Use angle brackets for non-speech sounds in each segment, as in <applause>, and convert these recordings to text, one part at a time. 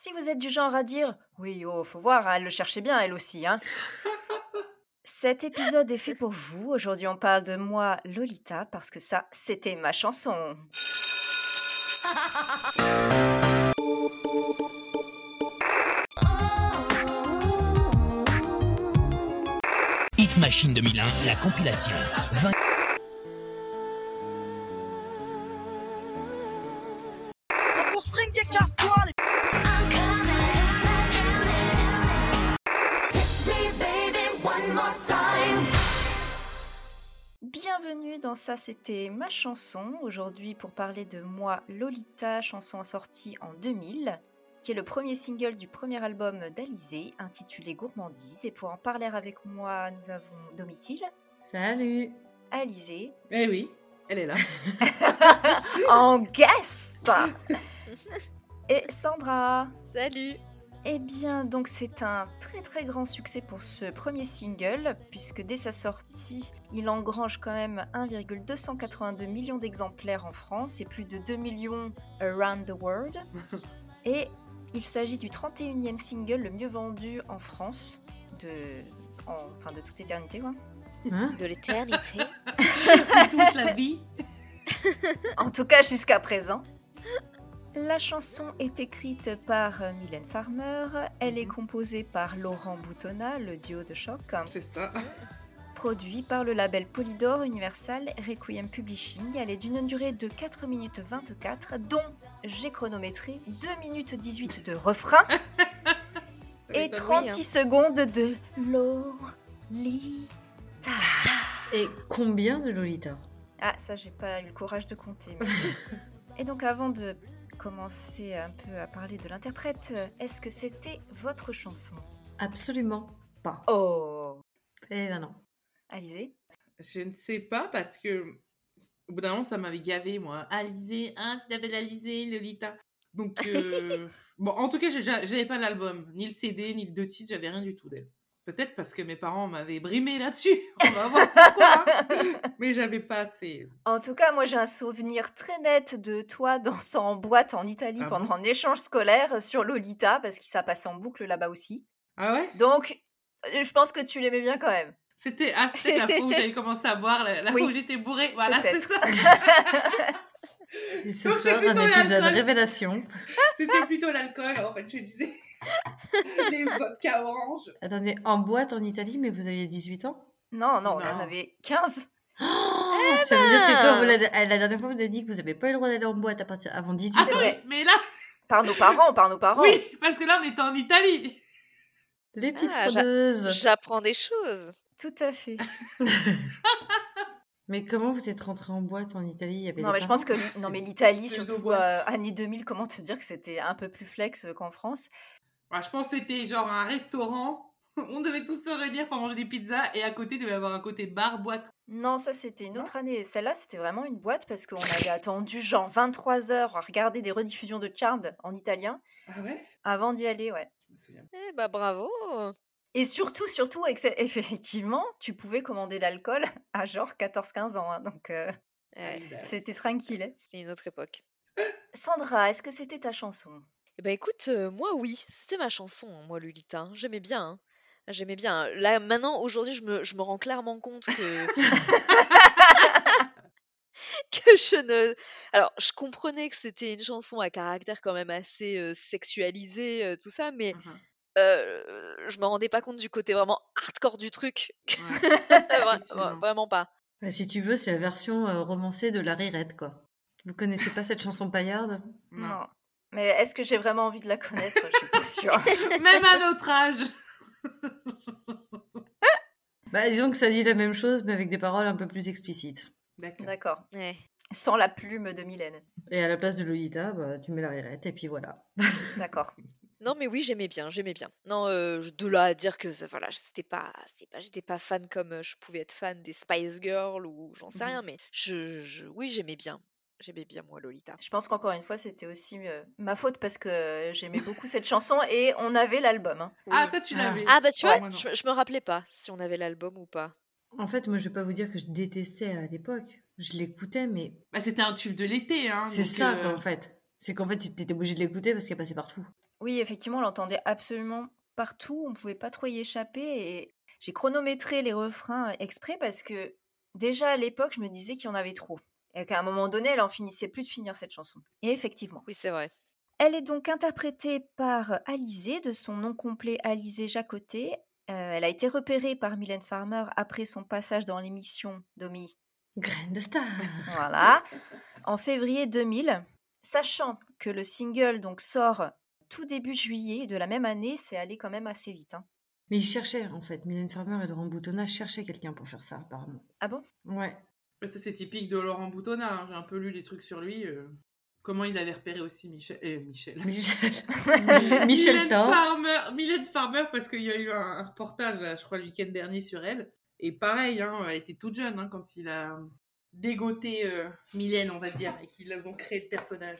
Si vous êtes du genre à dire oui, oh, faut voir, hein, elle le cherchait bien, elle aussi, hein. <laughs> Cet épisode est fait pour vous. Aujourd'hui, on parle de moi, Lolita, parce que ça, c'était ma chanson. Hit Machine 2001, la compilation. 20... dans Ça c'était ma chanson, aujourd'hui pour parler de moi Lolita, chanson sortie en 2000, qui est le premier single du premier album d'Alizé, intitulé Gourmandise. Et pour en parler avec moi, nous avons Domitil, Salut. Alizé, Eh oui, elle est là. <laughs> en guest. <laughs> Et Sandra. Salut Eh bien, donc c'est un très très grand succès pour ce premier single, puisque dès sa sortie, il engrange quand même 1,282 millions d'exemplaires en France et plus de 2 millions around the world. <laughs> Et il s'agit du 31e single le mieux vendu en France, de, en- enfin de toute éternité quoi. Hein De l'éternité <laughs> Toute la vie. <laughs> En tout cas jusqu'à présent. La chanson est écrite par euh, Mylène Farmer, elle est composée par Laurent Boutonnat, le duo de choc, C'est ça. <laughs> produit par le label Polydor Universal Requiem Publishing. Elle est d'une durée de 4 minutes 24, dont j'ai chronométré 2 minutes 18 de refrain <laughs> et m'étonne, 36 secondes de Lolita. Et combien de Lolita? Ah, ça, j'ai pas eu le courage de compter. mais- <laughs> Et donc, avant de commencer un peu à parler de l'interprète, est-ce que c'était votre chanson? Absolument pas. Oh Eh ben non. Alizé Je ne sais pas parce que au bout d'un moment, ça m'avait gavé, moi. Alizé, hein, tu t'appelles Alizé, Lolita. Donc, euh, <laughs> bon, en tout cas, j'avais pas l'album, ni le CD, ni le deux titres, j'avais rien du tout d'elle. Peut-être parce que mes parents m'avaient brimé là-dessus. <laughs> On va voir pourquoi. hein. Mais j'avais pas assez. En tout cas, moi, j'ai un souvenir très net de toi <laughs> dansant en boîte en Italie Ah pendant un échange scolaire sur Lolita, parce qu'il ça passait en boucle là-bas aussi. Ah ouais? Donc, euh, je pense que tu l'aimais bien quand même. C'était ah, la fois où j'avais <laughs> commencé à boire, la, la Oui. fois où j'étais bourrée. Voilà, c'est ça. Et ce c'est soir, un plutôt épisode l'alcool. révélation. C'était plutôt l'alcool, en fait, je disais. <laughs> Les vodka orange. Attendez, en boîte en Italie, mais vous aviez 18 ans? Non, non, on en avait 15. <gasps> Ça veut dire que quand vous la, la dernière fois, vous avez dit que vous n'avez pas eu le droit d'aller en boîte à partir avant 18 Ah ans. Vrai. mais là, Par nos parents, par nos parents. oui, parce que là, on était en Italie. Les petites Ah, fraudeuses. J'apprends des choses Tout à fait. <laughs> Mais comment vous êtes rentrée en boîte en Italie? Il y avait Non, mais je pense que non, mais l'Italie, surtout euh, années 2000, comment te dire que c'était un peu plus flex qu'en France? Je pense que c'était genre un restaurant. <laughs> On devait tous se réunir pour manger des pizzas et à côté, il devait y avoir un côté bar, boîte. Non, ça c'était une Non autre année. Celle-là, c'était vraiment une boîte parce qu'on avait attendu genre 23 heures à regarder des rediffusions de Charmed en italien Ah ouais? avant d'y aller, ouais. Je me souviens. Eh bah bravo Et surtout, surtout, <laughs> effectivement, tu pouvais commander l'alcool <laughs> à genre 14-15 ans. hein, donc euh, Ouais, Ah, c'était tranquille. C'était une autre époque. Sandra, est-ce que c'était ta chanson? Eh bah écoute, euh, moi oui, c'était ma chanson, hein, moi Lolita. hein. J'aimais bien. hein. J'aimais bien. Là, maintenant, aujourd'hui, je me, je me rends clairement compte que... <laughs> que je ne... Alors, je comprenais que c'était une chanson à caractère quand même assez euh, sexualisé, euh, tout ça, mais Mhm. euh, je me rendais pas compte du côté vraiment hardcore du truc. Ouais. <laughs> Vra- Effectivement. vraiment pas. Bah, si tu veux, c'est la version euh, romancée de la rirette, quoi. Vous connaissez pas cette chanson paillarde? Non. Mais est-ce que j'ai vraiment envie de la connaître? Je suis pas sûre. <laughs> Même à notre âge. <laughs> Bah, disons que ça dit la même chose, mais avec des paroles un peu plus explicites. D'accord. D'accord. Ouais. Sans la plume de Mylène. Et à la place de Lolita, bah, tu mets la rirette, et puis voilà. <laughs> D'accord. Non, mais oui, j'aimais bien, j'aimais bien. Non, euh, je- de là à dire que ça- voilà, c'était pas, c'était pas, j'étais pas fan comme euh, je pouvais être fan des Spice Girls ou j'en sais Mhm. rien, mais je, je- oui, j'aimais bien, j'aimais bien moi Lolita. Je pense qu'encore une fois, c'était aussi euh, ma faute parce que j'aimais beaucoup cette chanson et on avait l'album. hein. Ah, toi, tu Ah. l'avais. Ah bah tu Ouais, vois, je, je me rappelais pas si on avait l'album ou pas. En fait, moi, je vais pas vous dire que je détestais à l'époque. Je l'écoutais, mais Bah, c'était un tube de l'été. Hein, c'est ça, euh, en fait. C'est qu'en fait, tu étais obligé de l'écouter parce qu'elle passait partout. Oui, effectivement, on l'entendait absolument partout, on pouvait pas trop y échapper et j'ai chronométré les refrains exprès parce que déjà à l'époque, je me disais qu'il y en avait trop et qu'à un moment donné, elle en finissait plus de finir cette chanson. Et effectivement. Oui, c'est vrai. Elle est donc interprétée par Alizé, de son nom complet Alizé Jacoté. Euh, elle a été repérée par Mylène Farmer après son passage dans l'émission Domi. Graine de star. Voilà, en février 2000. Sachant que le single donc sort tout début juillet de la même année, c'est allé quand même assez vite. hein. Mais il cherchait, en fait. Mylène Farmer et Laurent Boutonnat cherchaient quelqu'un pour faire ça, apparemment. Ah bon? Ouais. Ça, c'est typique de Laurent Boutonnat. hein. J'ai un peu lu les trucs sur lui. euh. Comment il avait repéré aussi Michel. Eh, Michel. Michel, <laughs> Michel Mylène. Farmer, Mylène Farmer, parce qu'il y a eu un, reportage, là, je crois, le week-end dernier sur elle. Et pareil, hein, elle était toute jeune hein, quand il a dégoté euh, Mylène, on va dire, et qu'ils ont créé le personnage.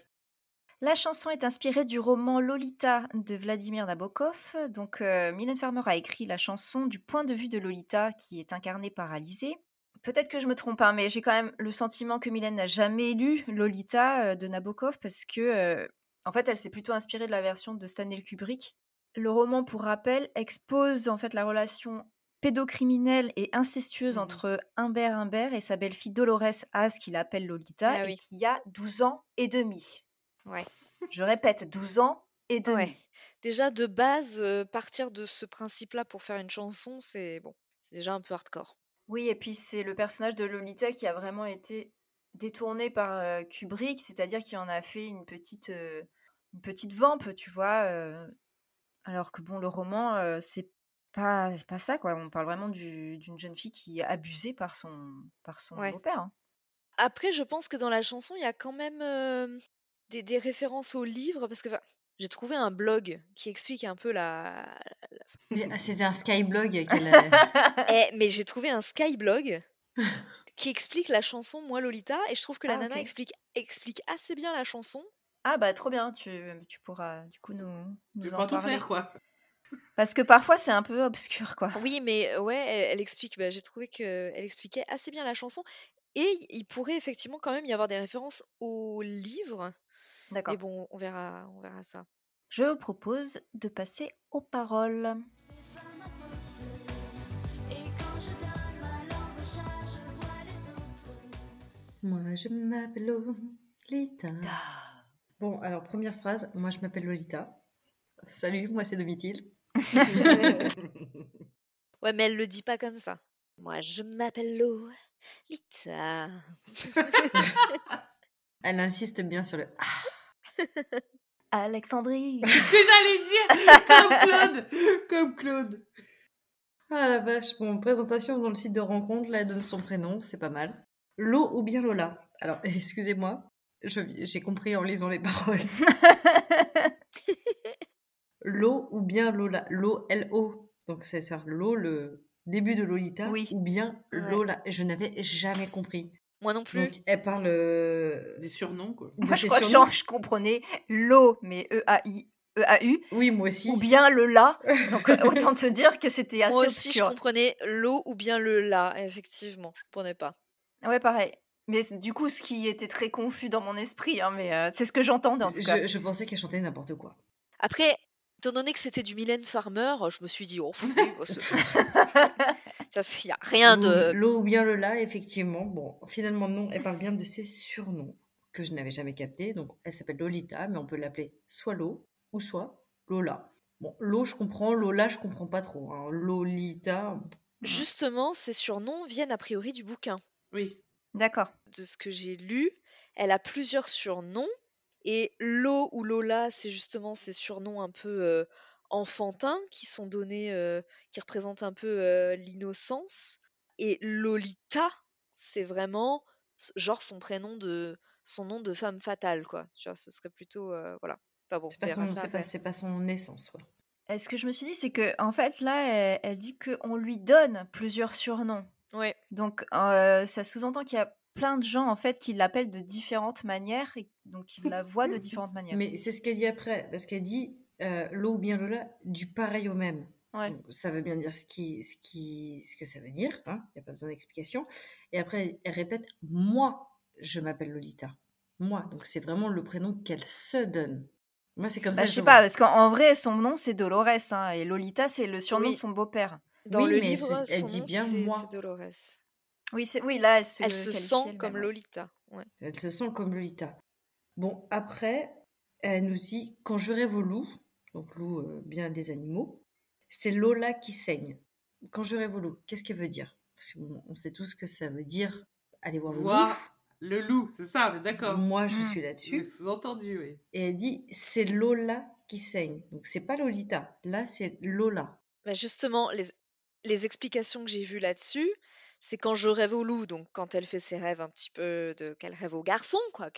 La chanson est inspirée du roman Lolita de Vladimir Nabokov. Donc, euh, Mylène Farmer a écrit la chanson du point de vue de Lolita, qui est incarnée par Alizé. Peut-être que je me trompe, hein, mais j'ai quand même le sentiment que Mylène n'a jamais lu Lolita euh, de Nabokov parce que, euh, en fait, elle s'est plutôt inspirée de la version de Stanley Kubrick. Le roman, pour rappel, expose en fait la relation pédocriminelle et incestueuse Mhm. entre Humbert Humbert et sa belle-fille Dolores Haas, qu'il appelle Lolita, Ah et qui a 12 ans et demi. Ouais. Je répète, 12 ans et demi. Ouais. Déjà, de base, euh, partir de ce principe-là pour faire une chanson, c'est bon, c'est déjà un peu hardcore. Oui, et puis c'est le personnage de Lolita qui a vraiment été détourné par euh, Kubrick, c'est-à-dire qu'il en a fait une petite, euh, une petite vampe, tu vois. euh, alors que bon, le roman, c'est pas, c'est pas ça, quoi. On parle vraiment du- d'une jeune fille qui est abusée par son, par son Ouais. beau-père. hein. Après, je pense que dans la chanson, il y a quand même des, des références au livre, parce que j'ai trouvé un blog qui explique un peu la... Ah, C'était un skyblog qu'elle <laughs> a- Eh, mais j'ai trouvé un skyblog <laughs> qui explique la chanson Moi Lolita, et je trouve que la Ah, nana explique, explique assez bien la chanson. Ah bah trop bien, tu, tu pourras du coup nous, Tu nous peux en tout parler. faire, quoi. Parce que parfois c'est un peu obscur, quoi. Oui, mais ouais, elle, elle explique, bah, j'ai trouvé qu'elle expliquait assez bien la chanson, et il pourrait effectivement quand même y avoir des références au livre, D'accord. mais bon, on verra, on verra ça. Je vous propose de passer aux paroles. Moi, je m'appelle Lolita. Bon, alors, première phrase. Moi, je m'appelle Lolita. Salut, moi, c'est Domitil. <laughs> Ouais, mais elle le dit pas comme ça. Moi, je m'appelle Lolita. <laughs> Elle insiste bien sur le ah. Alexandrie. <laughs> C'est ce que j'allais dire Comme Claude Comme Claude Ah la vache. Bon, présentation dans le site de rencontre. Là, elle donne son prénom. C'est pas mal. Lo ou bien Lola? Alors, <laughs> excusez-moi. J'ai compris en lisant les paroles. <laughs> Lo ou bien Lola? Lo, L-O. Donc, c'est ça. Lo, le début de Lolita. Oui. Ou bien Ouais. Lola? Je n'avais jamais compris. Moi non plus. Donc, elle parle euh, Des surnoms, quoi. Moi, je crois que surnoms. je comprenais l'eau, mais E E-A-I, E-A-U, Oui, moi aussi. ou bien le la. Donc, <laughs> euh, autant te dire que c'était assez Moi aussi, je comprenais l'eau ou bien le la, effectivement. Je comprenais pas. Ouais, pareil. Mais du coup, ce qui était très confus dans mon esprit, hein, mais euh, c'est ce que j'entendais en tout cas. Je, je pensais qu'elle chantait n'importe quoi. Après, étant donné que c'était du Mylène Farmer, je me suis dit, oh, fou, <laughs> <laughs> il y a rien de. L'eau ou bien le la, effectivement. Bon, finalement, non, elle parle bien de ses surnoms que je n'avais jamais captés. Donc, elle s'appelle Lolita, mais on peut l'appeler soit Lo ou soit Lola. Bon, Lo, je comprends. Lola, je comprends pas trop. hein. Lolita, Justement, ces surnoms viennent a priori du bouquin. Oui. D'accord. De ce que j'ai lu, elle a plusieurs surnoms. Et Lo ou Lola, c'est justement ces surnoms un peu euh, enfantins qui sont donnés, euh, qui représentent un peu euh, l'innocence. Et Lolita, c'est vraiment genre son prénom de son nom de femme fatale, quoi. Tu vois, ce serait plutôt euh, voilà. Enfin bon, c'est pas, pas, son naissance. quoi. Et ce que je me suis dit, c'est que en fait, là, elle, elle dit qu'on lui donne plusieurs surnoms. Ouais. Donc, euh, ça sous-entend qu'il y a plein de gens, en fait, qui l'appellent de différentes manières et donc qui la voient de différentes <laughs> manières. Mais c'est ce qu'elle dit après, parce qu'elle dit euh, Lo ou bien Lola, du pareil au même. Ouais. Donc, ça veut bien dire ce, qui, ce, qui, ce que ça veut dire, il n'y a pas besoin d'explication. Et après, elle répète Moi, je m'appelle Lolita. Moi. Donc, c'est vraiment le prénom qu'elle se donne. Moi, c'est comme Bah, ça je sais pas, parce qu'en vrai, son nom c'est Dolores, hein, et Lolita c'est le surnom Oui. de son beau-père. Dans Oui, le mais livre, ce- elle son dit nom, bien moi. Dolores. Oui, c'est oui, là elle se Elle se qualifie sent comme. Lolita. Ouais. Elle se sent comme Lolita. Bon, après, elle nous dit quand je rêve au loup, donc loup, euh, bien des animaux, c'est Lola qui saigne. Quand je rêve au loup, qu'est-ce qu'elle veut dire? Parce qu'on sait tous ce que ça veut dire aller voir le Voir le loup, c'est ça, on est loup. d'accord. Moi, je Mm. suis là-dessus. sous-entendu, oui. Et elle dit c'est Lola qui saigne. Donc c'est pas Lolita. Là, c'est Lola. Bah, justement, les, les explications que j'ai vues là-dessus, c'est quand je rêve au loup, donc quand elle fait ses rêves un petit peu de qu'elle rêve au garçon, quoi.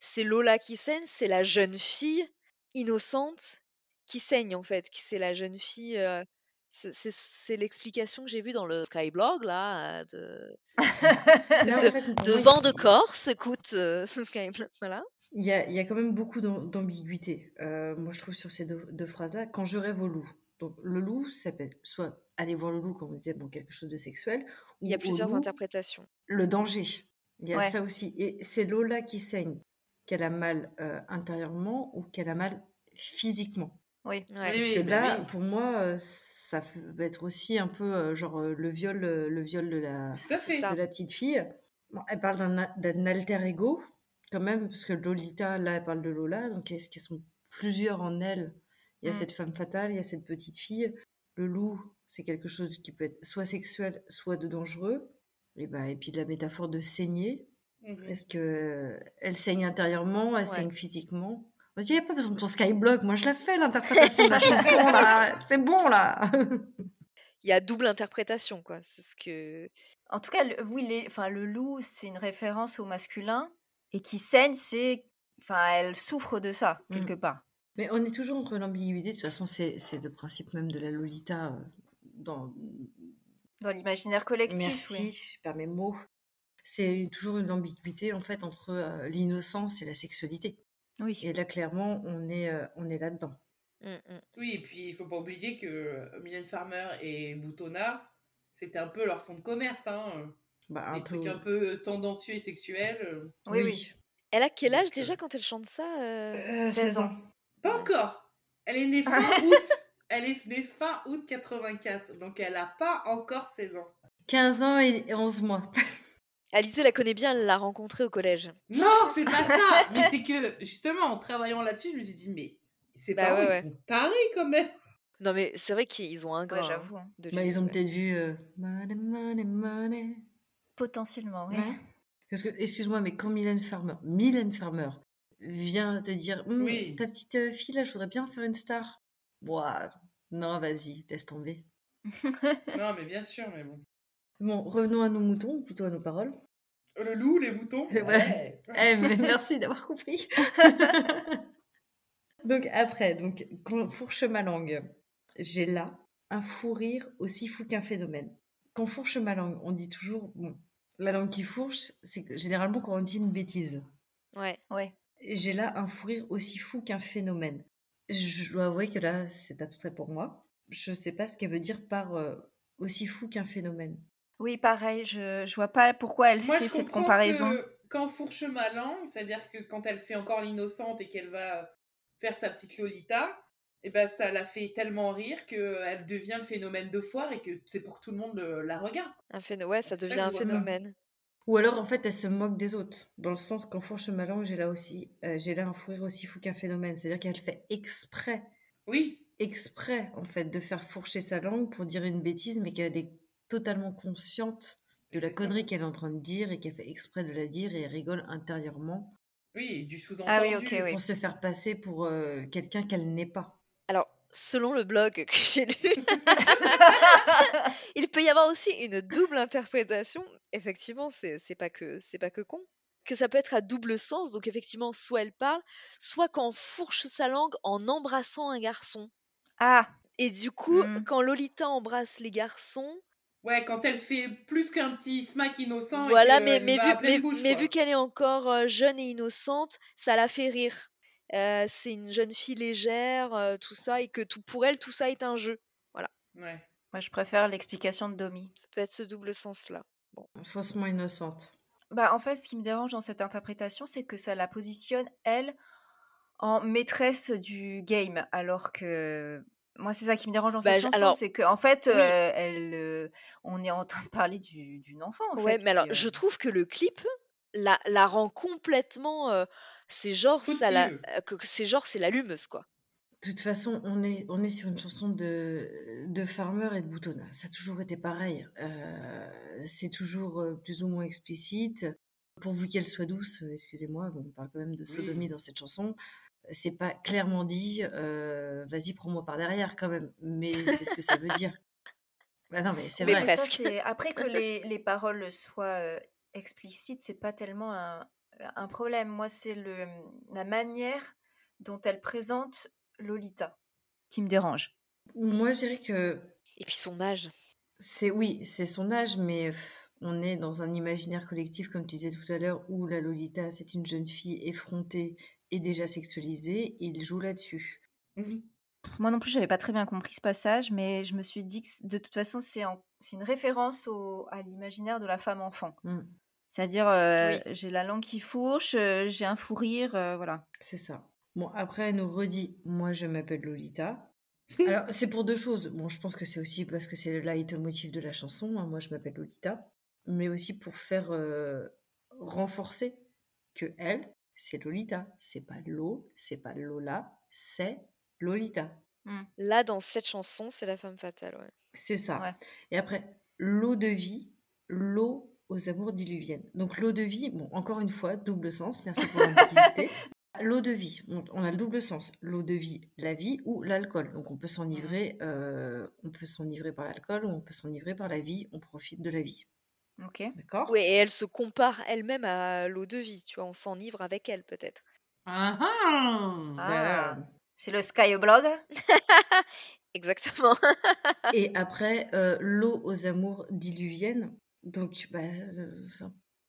C'est Lola qui saigne, c'est la jeune fille innocente qui saigne en fait, qui c'est la jeune fille. euh, c'est l'explication que j'ai vue dans le Skyblog là, de, <laughs> en fait, Vent de Corse. Écoute, euh, ce Skyblog, voilà. Il y a, il y a quand même beaucoup d'am- d'ambiguïté, euh, moi je trouve, sur ces deux, deux phrases-là. Quand je rêve au loup. Donc le loup, ça peut être soit aller voir le loup, comme on disait, bon, quelque chose de sexuel, Il y a plusieurs loup, interprétations. le danger. Il y a Ouais. ça aussi. Et c'est Lola qui saigne, qu'elle a mal euh, intérieurement ou qu'elle a mal physiquement. Oui. Ouais. Parce Oui, que bah là, oui. pour moi, euh, ça peut être aussi un peu euh, genre euh, le viol, le viol de la, de la petite fille. Bon, elle parle d'un alter ego, quand même, parce que Lolita, là, elle parle de Lola, donc est-ce qu'elles sont plusieurs en elle? Il y a Mm. cette femme fatale, il y a cette petite fille. Le loup, c'est quelque chose qui peut être soit sexuel, soit de dangereux. Et, ben, et puis la métaphore de saigner. Mhm. Est-ce que elle saigne intérieurement, elle Ouais. saigne physiquement? Il n'y a pas besoin de ton skyblock, moi je la fais l'interprétation de la chanson là, <laughs> c'est bon là. Il y a double interprétation, quoi. C'est ce que. En tout cas, le, oui, les- enfin, le loup, c'est une référence au masculin. Et qui saigne, c'est. Enfin, elle souffre de ça, Mm. quelque part. Mais on est toujours entre l'ambiguïté, de toute façon c'est c'est le principe même de la Lolita euh, dans, Dans l'imaginaire collectif. Merci, oui. je mes mots. C'est toujours une ambiguïté en fait entre euh, l'innocence et la sexualité. Oui. Et là, clairement, on est, euh, on est là-dedans. Mm, mm. Oui, et puis il faut pas oublier que euh, Mylène Farmer et Boutonna, c'était un peu leur fond de commerce. Hein. Bah, un Des peu. trucs un peu tendancieux et sexuels. euh. Oui, oui. Elle a quel âge Donc, déjà quand elle chante ça euh Euh, 16 16 ans? ans. Pas encore. Elle est née fin <laughs> août. Elle est née fin août 84. Donc elle a pas encore 16 ans. 15 ans et et 11 mois. Alizée la connaît bien, elle l'a rencontrée au collège. Non, c'est pas ça. <laughs> Mais c'est que justement, en travaillant là-dessus, je me suis dit, mais ses Bah parents, ouais, ils ouais. sont tarés quand même. Non mais c'est vrai qu'ils ont un Ouais, grain. hein, j'avoue. hein. Bah, ils ont ouais. peut-être vu euh, Money, money, money. Potentiellement, oui. Ouais. Parce que, excuse-moi, mais quand Mylène Farmer, Mylène Farmer vient te dire Hum, Oui. Ta petite euh, fille, là, je voudrais bien faire une star. Ouah, non, vas-y, laisse tomber. <laughs> Non, mais bien sûr, mais bon. Bon, revenons à nos moutons, ou plutôt à nos paroles. Le loup, les moutons. <laughs> Ouais. Ouais. Eh, mais <laughs> merci d'avoir compris. <laughs> donc après, donc quand fourche ma langue, j'ai là un fou rire aussi fou qu'un phénomène. Quand fourche ma langue, on dit toujours bon, la langue qui fourche, c'est généralement quand on dit une bêtise. Ouais. Ouais. J'ai là un fou rire aussi fou qu'un phénomène. Je dois avouer que là, c'est abstrait pour moi. Je sais pas ce qu'elle veut dire par euh, aussi fou qu'un phénomène. Oui, pareil, je, je vois pas pourquoi elle Moi, fait je cette comparaison. quand fourche ma langue, c'est-à-dire que quand elle fait encore l'innocente et qu'elle va faire sa petite Lolita, et ben ça la fait tellement rire qu'elle devient le phénomène de foire et que c'est pour que tout le monde le- la regarde. Un phén- Ouais, ça devient un ça. phénomène. Ou alors, en fait, elle se moque des autres. Dans le sens qu'en fourche ma langue, j'ai là aussi, euh, j'ai là un fou rire aussi fou qu'un phénomène. C'est-à-dire qu'elle fait exprès, Oui, exprès, en fait, de faire fourcher sa langue pour dire une bêtise, mais qu'elle est totalement consciente de la connerie qu'elle est en train de dire et qu'elle fait exprès de la dire et elle rigole intérieurement oui, du sous-entendu. Ah oui, oui. pour se faire passer pour euh, quelqu'un qu'elle n'est pas. Alors, selon le blog que <laughs> j'ai lu, <laughs> il peut y avoir aussi une double interprétation. Effectivement, c'est c'est pas que c'est pas que con. Que ça peut être à double sens. Donc effectivement, soit elle parle, soit quand on fourche sa langue en embrassant un garçon. Ah, Et du coup, Hmm. quand Lolita embrasse les garçons, Ouais, quand elle fait plus qu'un petit smack innocent. voilà, mais, mais vu, à pleine mais, bouche, mais quoi. vu qu'elle est encore euh, jeune et innocente, ça la fait rire. Euh, c'est une jeune fille légère, euh, tout ça, et que tout, pour elle, tout ça est un jeu. Ouais. moi je préfère l'explication de Domi. Ça peut être ce double sens-là. Faussement innocente. Bah, en fait, ce qui me dérange dans cette interprétation, c'est que ça la positionne, elle, en maîtresse du game, alors que moi, c'est ça qui me dérange dans Bah, cette je- chanson, alors, c'est qu'en fait, oui. euh, elle, euh, on est en train de parler du- d'une enfant, en Ouais, fait, mais alors, euh, je trouve que le clip la, la rend complètement. euh, c'est genre, ça la, c'est genre, c'est l'allumeuse, quoi. De toute façon, on est, on est sur une chanson de, de Farmer et de Boutonna. Ça a toujours été pareil. Euh, c'est toujours plus ou moins explicite. Pourvu qu'elle soit douce, excusez-moi, on parle quand même de sodomie Oui. dans cette chanson. C'est pas clairement dit, euh, vas-y, prends-moi par derrière quand même. Mais c'est ce que ça veut dire. Bah non, mais c'est vrai. Mais ça, après que <laughs> les, les paroles soient euh, explicites, c'est pas tellement un, un problème. Moi, c'est le la manière dont elle présente Lolita qui me dérange. Moi, je dirais que Et puis son âge. C'est oui, c'est son âge, mais on est dans un imaginaire collectif, comme tu disais tout à l'heure, où la Lolita, c'est une jeune fille effrontée et déjà sexualisée. et Il joue là-dessus. Moi non plus, j'avais pas très bien compris ce passage, mais je me suis dit que de toute façon, c'est en- c'est une référence au, à l'imaginaire de la femme enfant. Mm, C'est-à-dire, euh, Oui. j'ai la langue qui fourche, euh, j'ai un fou rire, euh, voilà. c'est ça. Bon, après, elle nous redit, moi, je m'appelle Lolita. <laughs> Alors, c'est pour deux choses. Bon, je pense que c'est aussi parce que c'est le leitmotiv de la chanson. hein, moi, je m'appelle Lolita. Mais aussi pour faire euh, renforcer que elle, c'est Lolita. C'est pas Lo, c'est pas Lola, c'est Lolita. Là, dans cette chanson, c'est la femme fatale, ouais. C'est ça. Ouais. Et après, l'eau de vie, l'eau aux amours diluviennes. Donc l'eau de vie, bon, encore une fois, double sens, merci pour l'ambiguïté. <laughs> L'eau de vie, on, on a le double sens. L'eau de vie, la vie ou l'alcool. Donc on peut s'enivrer, euh, on peut s'enivrer par l'alcool ou on peut s'enivrer par la vie. On profite de la vie, Ok. d'accord Oui, et elle se compare elle-même à l'eau de vie, tu vois, on s'enivre avec elle, peut-être. Ah ah Ah, c'est le Skyblog? <laughs> Exactement. <laughs> Et après, euh, l'eau aux amours diluviennes. Donc, bah, euh,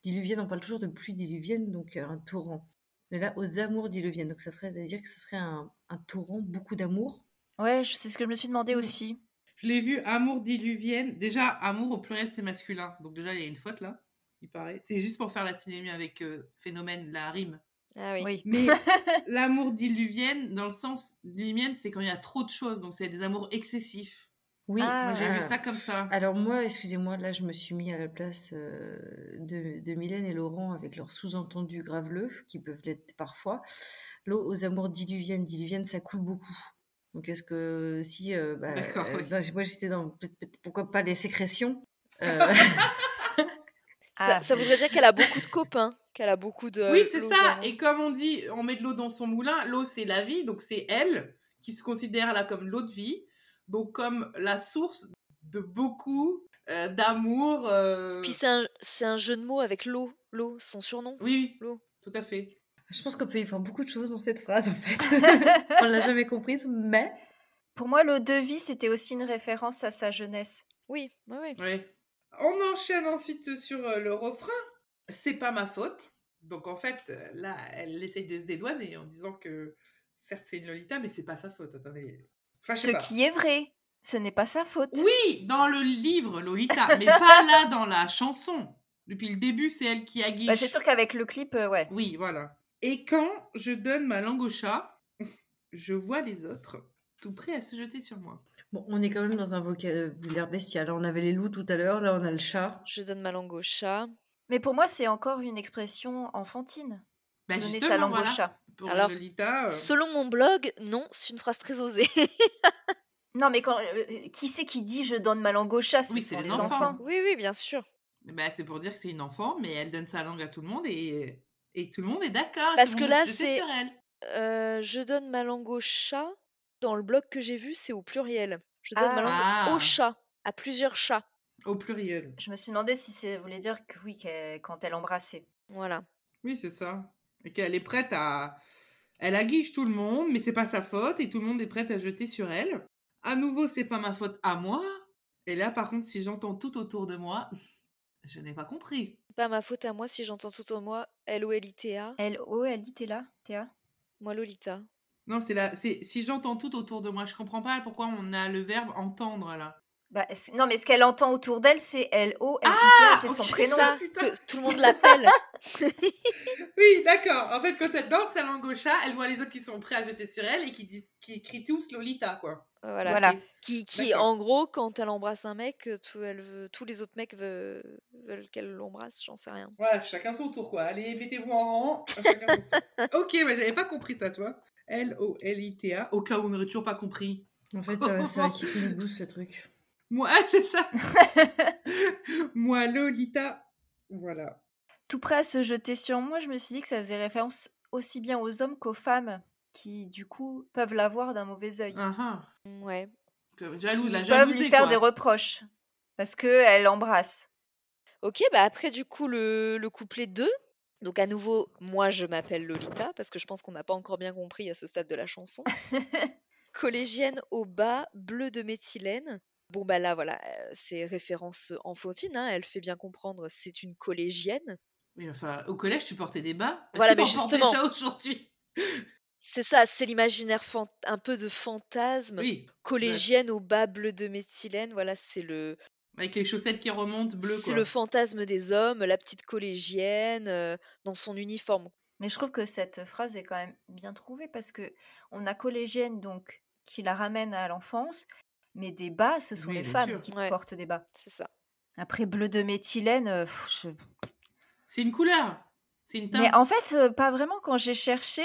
diluvienne, on parle toujours de pluie diluvienne, donc euh, un torrent. Mais là, aux amours diluviennes. Donc, ça serait à dire que ça serait un, un torrent, beaucoup d'amour? Ouais, c'est ce que je me suis demandé Mm. aussi. Je l'ai vu, amour diluvienne. Déjà, amour au pluriel, c'est masculin. Donc déjà, il y a une faute là, il paraît. C'est juste pour faire la cinémie avec euh, phénomène, la rime. Ah oui. Oui. Mais <laughs> l'amour diluvienne, dans le sens diluvienne, c'est quand il y a trop de choses. Donc c'est des amours excessifs. Oui, Ah. Moi, j'ai vu ça comme ça. Alors moi, excusez-moi, là, je me suis mis à la place euh, de, de Mylène et Laurent avec leurs sous-entendus graveleux, qui peuvent l'être parfois. L'eau aux amours diluviennes, diluviennes, ça coule beaucoup. Donc est-ce que si... euh, bah, D'accord, euh, oui. bah, moi, j'étais dans... Pourquoi pas les sécrétions euh, <laughs> Ça, Ah, ça voudrait dire qu'elle a beaucoup de copains, qu'elle a beaucoup de. oui, c'est ça. Et comme on dit, on met de l'eau dans son moulin. L'eau, c'est la vie. Donc c'est elle qui se considère là comme l'eau de vie. Donc comme la source de beaucoup euh, d'amour. euh, Puis c'est un, c'est un jeu de mots avec l'eau, l'eau, son surnom. Oui, L'eau. tout à fait. Je pense qu'on peut y voir beaucoup de choses dans cette phrase, en fait. <laughs> On l'a jamais comprise, mais... Pour moi, l'eau de vie, c'était aussi une référence à sa jeunesse. Oui, oui, oui. On enchaîne ensuite sur euh, le refrain. C'est pas ma faute. Donc en fait, euh, là, elle essaye de se dédouaner en disant que certes c'est une Lolita, mais c'est pas sa faute. Attendez. Enfin, Ce pas. qui est vrai, ce n'est pas sa faute. Oui, dans le livre Lolita, mais pas <laughs> là dans la chanson. Depuis le début, c'est elle qui aguiche. Bah, c'est sûr qu'avec le clip, euh, ouais. Oui, voilà. Et quand je donne ma langue au chat, <laughs> je vois les autres tout prêts à se jeter sur moi. Bon, on est quand même dans un vocabulaire bestial. On avait les loups tout à l'heure, là on a le chat. Je donne ma langue au chat. Mais pour moi, c'est encore une expression enfantine. Bah, Donner justement, sa langue voilà. au chat. Pour Alors, Lolita, euh, Selon mon blog, non, c'est une phrase très osée. <laughs> Non, mais quand, euh, qui c'est qui dit je donne ma langue au chat Ce Oui, c'est les les enfants. enfants? oui, oui, bien sûr. bah, c'est pour dire que c'est une enfant, mais elle donne sa langue à tout le monde et, et tout le monde est d'accord. Parce que là, c'est-. Euh, je donne ma langue au chat. Dans le blog que j'ai vu, c'est au pluriel. Je donne ma langue Ah. au chat, à plusieurs chats. Au pluriel. Je me suis demandé si ça voulait dire que oui, qu'elle- quand elle embrassait. Voilà. Oui, c'est ça. Et qu'elle est prête à. Elle aguiche tout le monde, mais c'est pas sa faute et tout le monde est prêt à jeter sur elle. À nouveau, c'est pas ma faute à moi. Et là, par contre, si j'entends tout autour de moi, <laughs> je n'ai pas compris. C'est pas ma faute à moi si j'entends tout en moi L-O-L-I-T-A. L-O, elle dit t'es là, Théa Moi, Lolita. Non, c'est là. C'est si j'entends tout autour de moi, je comprends pas pourquoi on a le verbe entendre là. Bah, c'est- non, mais ce qu'elle entend autour d'elle, c'est L-O-L-I-T-A, c'est son prénom. ça putain. que tout le monde l'appelle. <laughs> Oui, d'accord. En fait, quand elle danse sa langue au chat, elle voit les autres qui sont prêts à jeter sur elle et qui, disent, qui crient tous Lolita, quoi. Voilà. Voilà. Ok. Qui, qui en gros, quand elle embrasse un mec, euh, tout- elle veut- tous les autres mecs veulent, veulent qu'elle l'embrasse, j'en sais rien. Voilà, chacun son tour, quoi. Allez, mettez-vous en rang. tour. <laughs> ok, mais j'avais pas compris ça, toi. L-O-L-I-T-A. Au cas où on n'aurait toujours pas compris. En fait, euh, c'est vrai qu'il se nous booste le truc. Moi, ah, c'est ça. <laughs> Moi, Lolita. Voilà. Tout prêt à se jeter sur moi, je me suis dit que ça faisait référence aussi bien aux hommes qu'aux femmes qui, du coup, peuvent la voir d'un mauvais œil. Ah, ah. Ouais. Comme Jaloux, qui la peuvent jalousie, lui faire quoi. des reproches parce qu'elle l'embrasse. Ok, bah après du coup le, le couplet 2. Donc à nouveau, moi je m'appelle Lolita parce que je pense qu'on n'a pas encore bien compris à ce stade de la chanson. <laughs> Collégienne au bas, bleu de méthylène. Bon bah là voilà, euh, c'est référence enfantine, hein, elle fait bien comprendre, c'est une collégienne. Oui, enfin, au collège, tu portais des bas. Voilà, que mais justement. déjà aujourd'hui? C'est ça, c'est l'imaginaire un peu de fantasme. Oui. Collégienne au bas, bleu de méthylène, voilà, c'est le, Avec les chaussettes qui remontent bleues, c'est le fantasme des hommes, la petite collégienne euh, dans son uniforme. Mais je trouve que cette phrase est quand même bien trouvée parce que on a collégienne donc qui la ramène à l'enfance, mais des bas, ce sont Oui, les femmes sûr. qui Ouais. portent des bas. C'est ça. Après bleu de méthylène, euh, je- C'est une couleur. C'est une teinte. mais en fait euh, pas vraiment. Quand j'ai cherché,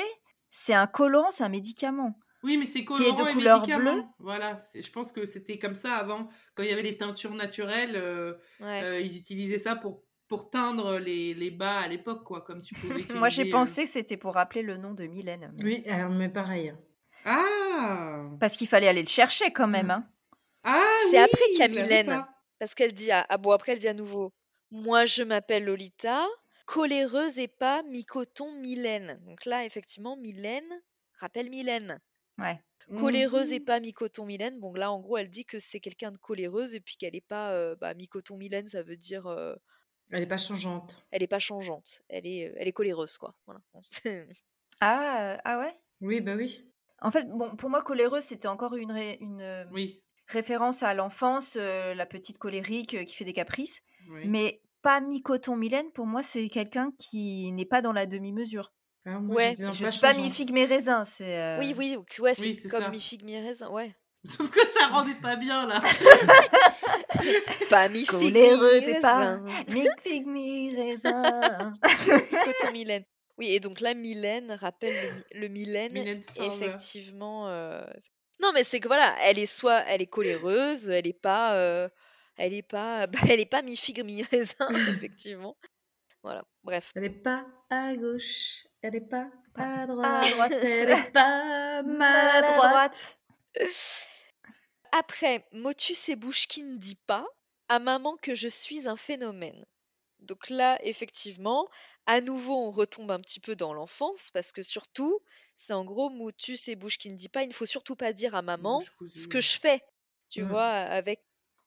c'est un colorant, c'est un médicament. Oui, mais c'est qui est de colorant et couleur médicament. bleue. Voilà, je pense que c'était comme ça avant, quand il y avait les teintures naturelles, euh, Ouais. euh, ils utilisaient ça pour, pour teindre les, les bas à l'époque, quoi, comme tu pouvais <laughs> Moi j'ai euh, pensé que c'était pour rappeler le nom de Mylène. mais- Oui, alors, mais pareil. Ah Parce qu'il fallait aller le chercher quand même. Mm. hein. Ah C'est oui, après qu'il y a Mylène. Parce qu'elle dit à, ah bon après elle dit à nouveau moi je m'appelle Lolita coléreuse et pas mi-coton Mylène donc là effectivement Mylène rappelle Mylène Ouais. coléreuse et Mhm. pas mi-coton Mylène bon là en gros elle dit que c'est quelqu'un de coléreuse et puis qu'elle est pas euh, bah, mi-coton Mylène ça veut dire euh, Elle est pas changeante. elle est pas changeante elle est euh, elle est coléreuse quoi voilà <laughs> Ah ah ouais? Oui, bah oui. En fait bon pour moi coléreuse c'était encore une ré- une euh, Oui, référence à l'enfance, euh, la petite colérique euh, qui fait des caprices. oui. Mais pas mi-coton Mylène, pour moi, c'est quelqu'un qui n'est pas dans la demi-mesure. Ah, moi, Ouais, je pas suis pas mi-figue mes raisins, c'est... euh, oui oui ouais c'est Oui, c'est comme mi-figue mi-raisin ouais <laughs> Sauf que ça rendait pas bien, là. <laughs> pas mi-figue Coléreuse et pas mi-raisin mi-figue mes raisins. <laughs> Coton Mylène. Oui, et donc là, Mylène rappelle le, mi- le Mylène, effectivement. euh, Non, mais c'est que voilà, elle est soit elle est coléreuse, elle est pas, euh, elle est pas, bah, elle est pas mi-figue mi-raisin, <laughs> effectivement. Voilà, bref. Elle est pas à gauche, elle est pas à droite, à droite. elle est pas <laughs> maladroite. Après, Motus et Bouche qui ne dit pas à maman que je suis un phénomène. Donc là, effectivement, à nouveau, on retombe un petit peu dans l'enfance parce que surtout, c'est en gros Motus et Bouche qui ne dit pas. Il ne faut surtout pas dire à maman ce que je fais. Tu Mm. vois, avec,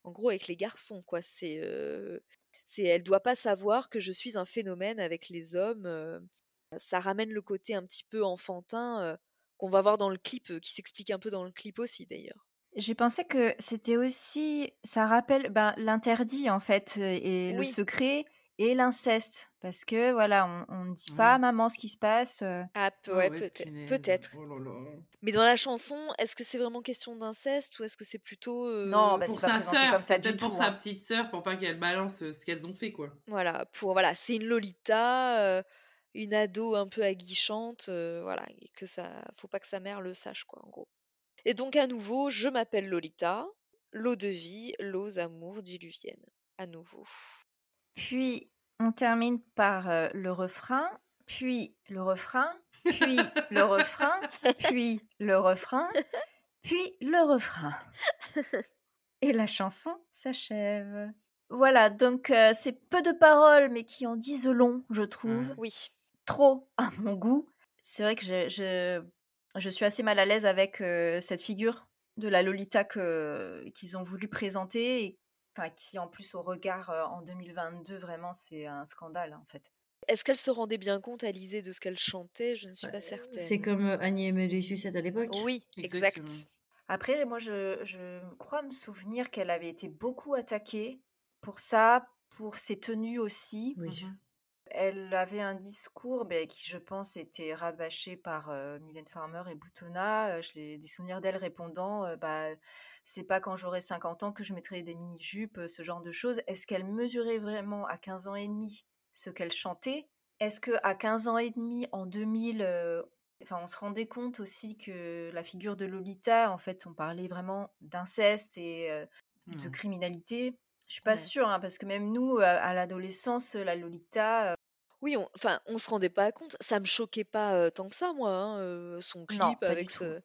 en gros, avec les garçons, quoi. C'est, euh, c'est, elle doit pas savoir que je suis un phénomène avec les hommes. euh, ça ramène le côté un petit peu enfantin qu'on va voir dans le clip, qui s'explique un peu dans le clip aussi, d'ailleurs. J'ai pensé que c'était aussi... Ça rappelle ben, l'interdit, en fait, et le secret et l'inceste. Parce que, voilà, on ne dit pas à maman ce qui se passe. euh. Ah, peu- Ah ouais, peut-être. Peut-être. Oh. Mais dans la chanson, est-ce que c'est vraiment question d'inceste ou est-ce que c'est plutôt. euh, Non, bah, Pour sa sœur, peut-être pour tout, sa hein. petite sœur, pour pas qu'elle balance euh, ce qu'elles ont fait, quoi. Voilà, pour voilà, c'est une Lolita, euh, une ado un peu aguichante, euh, voilà, et que ça, faut pas que sa mère le sache, quoi, en gros. Et donc à nouveau, je m'appelle Lolita, l'eau de vie, l'eau amour diluvienne, à nouveau. Puis, on termine par euh, le refrain, puis le refrain, puis le refrain, puis le refrain, puis le refrain. Et la chanson s'achève. Voilà, donc euh, c'est peu de paroles, mais qui en disent long, je trouve. Ouais. Oui, Trop à mon goût. C'est vrai que je, je, je suis assez mal à l'aise avec euh, cette figure de la Lolita que- qu'ils ont voulu présenter, et enfin, qui en plus au regard euh, en 2022, vraiment, c'est un scandale en fait. est-ce qu'elle se rendait bien compte, Alizée, de ce qu'elle chantait? Je ne suis pas Euh, certaine. C'est comme Annie et Mélie Sucette à l'époque. Oui, exact. Exactement. Après, moi, je, je crois me souvenir qu'elle avait été beaucoup attaquée pour ça, pour ses tenues aussi. Oui. Elle avait un discours ben, qui, je pense, était rabâché par euh, Mylène Farmer et Boutonna. Euh, J'ai des souvenirs d'elle répondant euh, bah, C'est pas quand j'aurai 50 ans que je mettrai des mini-jupes, euh, ce genre de choses. Est-ce qu'elle mesurait vraiment à 15 ans et demi ce qu'elle chantait? Est-ce qu'à 15 ans et demi, en 2000, euh, enfin, on se rendait compte aussi que la figure de Lolita, en fait, on parlait vraiment d'inceste et euh, de Mhm. criminalité? Je suis pas Ouais. sûre, hein, parce que même nous, à, à l'adolescence, la Lolita, Oui, on, enfin, on se rendait pas compte. Ça me choquait pas euh, tant que ça, moi, hein, euh, son clip Non, pas du avec ce.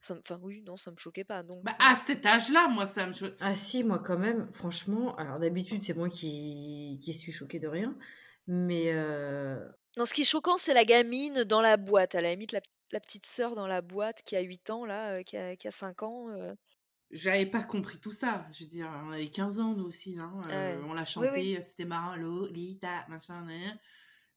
ça me- Enfin, oui, non, ça me choquait pas. Donc, Bah, euh, à cet âge-là, moi, ça me. cho- Ah si, moi quand même, franchement, alors d'habitude c'est moi qui, qui suis choquée de rien, mais euh, Non, ce qui est choquant, c'est la gamine dans la boîte. À la limite, la, la petite sœur dans la boîte qui a 8 ans, là, euh, qui, a, qui a 5 ans. euh. J'avais pas compris tout ça. Je veux dire, on avait 15 ans, nous aussi. Hein. Euh, Ouais. On l'a Oui, chanté, oui. euh, c'était marrant, Lolita, machin, nan.